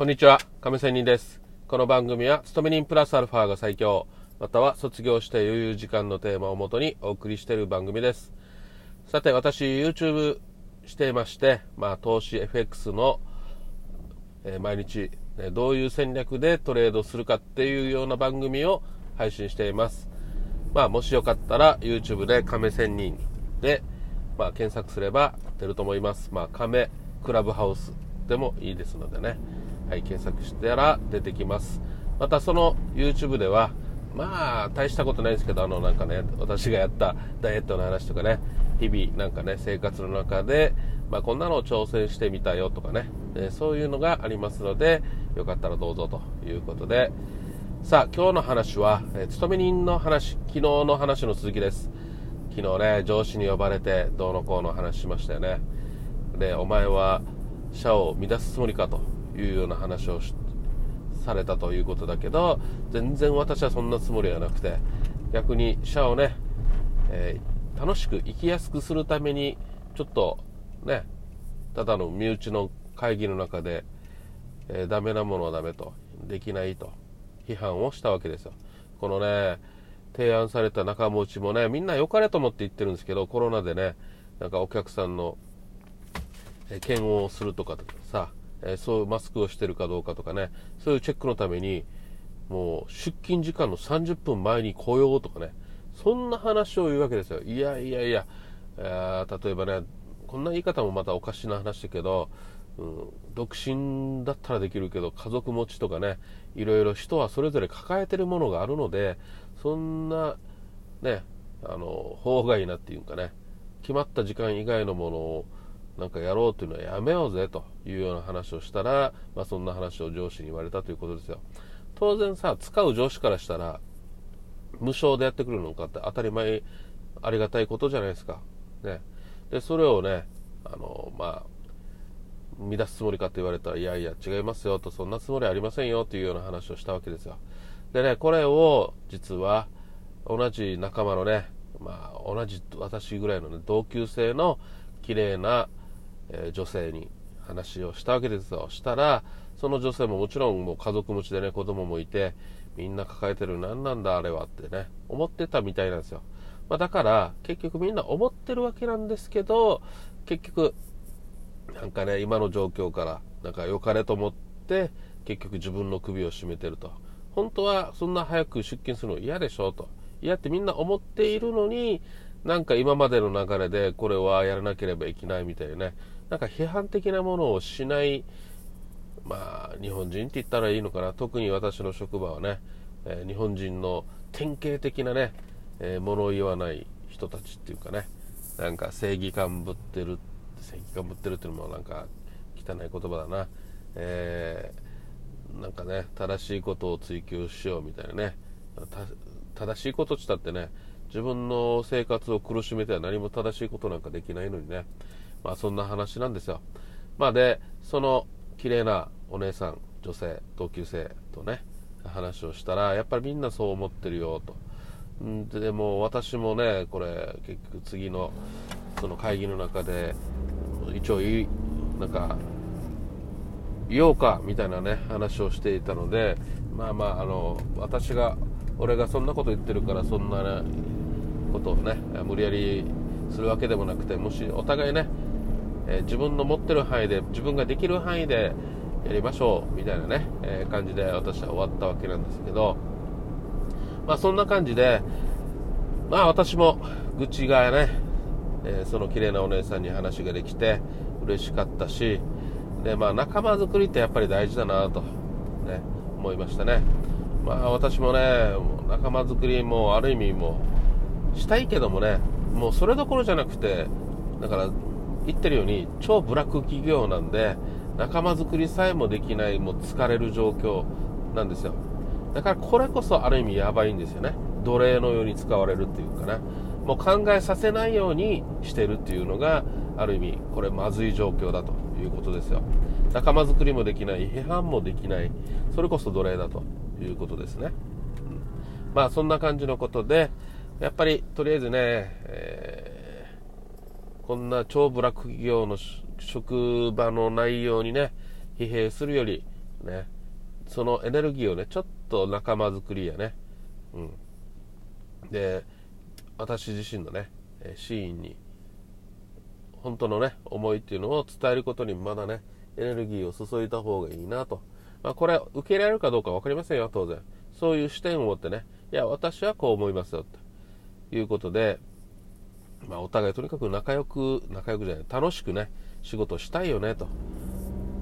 こんにちは、亀仙人です。この番組は、勤め人プラスアルファが最強、または卒業して余裕時間のテーマをもとにお送りしている番組です。さて、私、YouTube していまして、まあ、投資 FX の、えー毎日、ねどういう戦略でトレードするかっていうような番組を配信しています。まあ、もしよかったら YouTube で亀仙人で、まあ、検索すれば出ると思います。まあ、亀クラブハウスでもいいですのでね。はい、検索したら出てきます。またその YouTube では、まあ、大したことないんですけど、あの、なんかね、私がやったダイエットの話とかね、日々、なんかね、生活の中で、まあ、こんなのを挑戦してみたよとかね、えーそういうのがありますので、よかったらどうぞということで、さあ、今日の話は、えー勤め人の話、昨日の話の続きです。昨日ね、上司に呼ばれて、どうのこうの話しましたよね。で、お前は社を乱すつもりかというような話をしされたということだけど、全然私はそんなつもりはなくて、逆に社をね、えー楽しく生きやすくするために、ちょっとね、ただの身内の会議の中で、えーダメなものはダメと、できないと、批判をしたわけですよ。このね、提案された仲間内もね、みんな良かれと思って言ってるんですけど、コロナでね、なんかお客さんの、えー検温をするとか、えーそういうマスクをしてるかどうかとかね、そういうチェックのために、もう出勤時間の30分前に来ようとかね、そんな話を言うわけですよ。いやいやいや、え例えばね、こんな言い方もまたおかしな話だけど、うん、独身だったらできるけど、家族持ちとかね、いろいろ人はそれぞれ抱えてるものがあるので、そんな、ね、あの、法外なっていうかね、決まった時間以外のものをなんかやろうというのはやめようぜというような話をしたら、まあ、そんな話を上司に言われたということですよ。当然さ、使う上司からしたら、無償でやってくるのかって当たり前、ありがたいことじゃないですか。ね。で、それをね、あの、まあ、乱すつもりかって言われたら、いやいや、違いますよと、そんなつもりありませんよというような話をしたわけですよ。でね、これを、実は、同じ仲間のね、まあ、同じ私ぐらいのね、同級生の綺麗な、え女性に話をしたわけですよ。したら、その女性ももちろんもう家族持ちでね、子供もいて、みんな抱えてる、何なんだあれはってね、思ってたみたいなんですよ。まあ、だから、結局みんな思ってるわけなんですけど、結局、なんかね、今の状況から、なんか良かれと思って、結局自分の首を絞めてると。本当はそんな早く出勤するの嫌でしょと。嫌ってみんな思っているのに、なんか今までの流れでこれはやらなければいけないみたいなね。なんか批判的なものをしない、まあ、日本人って言ったらいいのかな。特に私の職場はね、え日本人の典型的なね、えー物を言わない人たちっていうかね、なんか正義感ぶってる、正義感ぶってるっていうのもなんか汚い言葉だな。えーなんかね、正しいことを追求しようみたいなね。正しいことって言ったってね、自分の生活を苦しめては何も正しいことなんかできないのにね。まあそんな話なんですよ。まあで、その綺麗なお姉さん、女性、同級生とね、話をしたら、やっぱりみんなそう思ってるよと。んでも私もね、これ結局次のその会議の中で、一応言い、なんか、言おうかみたいなね話をしていたのでまあまああの私が俺がそんなこと言ってるからそんな、ね、ことをね無理やりするわけでもなくてもしお互いね、えー自分の持ってる範囲で自分ができる範囲でやりましょうみたいなね、えー感じで私は終わったわけなんですけどまあそんな感じでまあ私も愚痴がね、えーその綺麗なお姉さんに話ができて嬉しかったしでまあ仲間作りってやっぱり大事だなと、ね、思いましたね。まあ私もね仲間作りもある意味もしたいけどもねもうそれどころじゃなくてだから言ってるように超ブラック企業なんで仲間作りさえもできないもう疲れる状況なんですよ。だからこれこそある意味やばいんですよね。奴隷のように使われるっていうかねもう考えさせないようにしてるっていうのがある意味これまずい状況だということですよ。仲間作りもできない批判もできないそれこそ奴隷だということですね、うん。まあそんな感じのことでやっぱりとりあえずね、えーこんな超ブラック企業の職場の内容にね疲弊するよりねそのエネルギーをねちょっと仲間づくりやね。うん。で私自身のねシーンに本当のね思いっていうのを伝えることにまだねエネルギーを注いだ方がいいなと、まあ、これ受け入れられるかどうか分かりませんよ当然。そういう視点を持ってねいや私はこう思いますよということで、まあ、お互いとにかく仲良く仲良くじゃない楽しくね仕事したいよねと、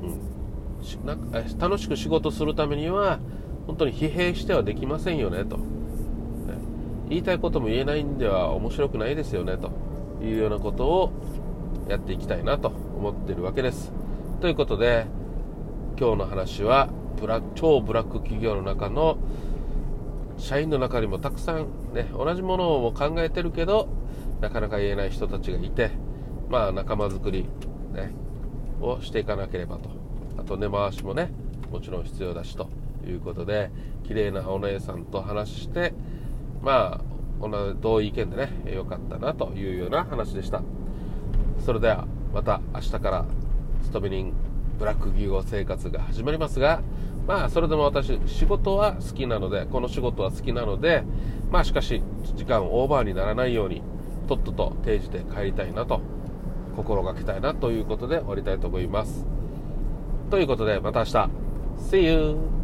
うん、な楽しく仕事するためには本当に疲弊してはできませんよねと、ね、言いたいことも言えないんでは面白くないですよねと。いうようなことをやっていきたいなと思っているわけです。ということで今日の話はブラ超ブラック企業の中の社員の中にもたくさん、ね、同じものを考えてるけどなかなか言えない人たちがいて、まあ、仲間づくり、ね、をしていかなければと。あと根回しもねもちろん必要だしということで綺麗なお姉さんと話してまあ同意見でね良かったなというような話でした。それではまた明日からストベリンブラック企業生活が始まりますがまあそれでも私仕事は好きなのでこの仕事は好きなのでまあしかし時間オーバーにならないようにとっとと定時で帰りたいなと心がけたいなということで終わりたいと思いますということでまた明日 See you!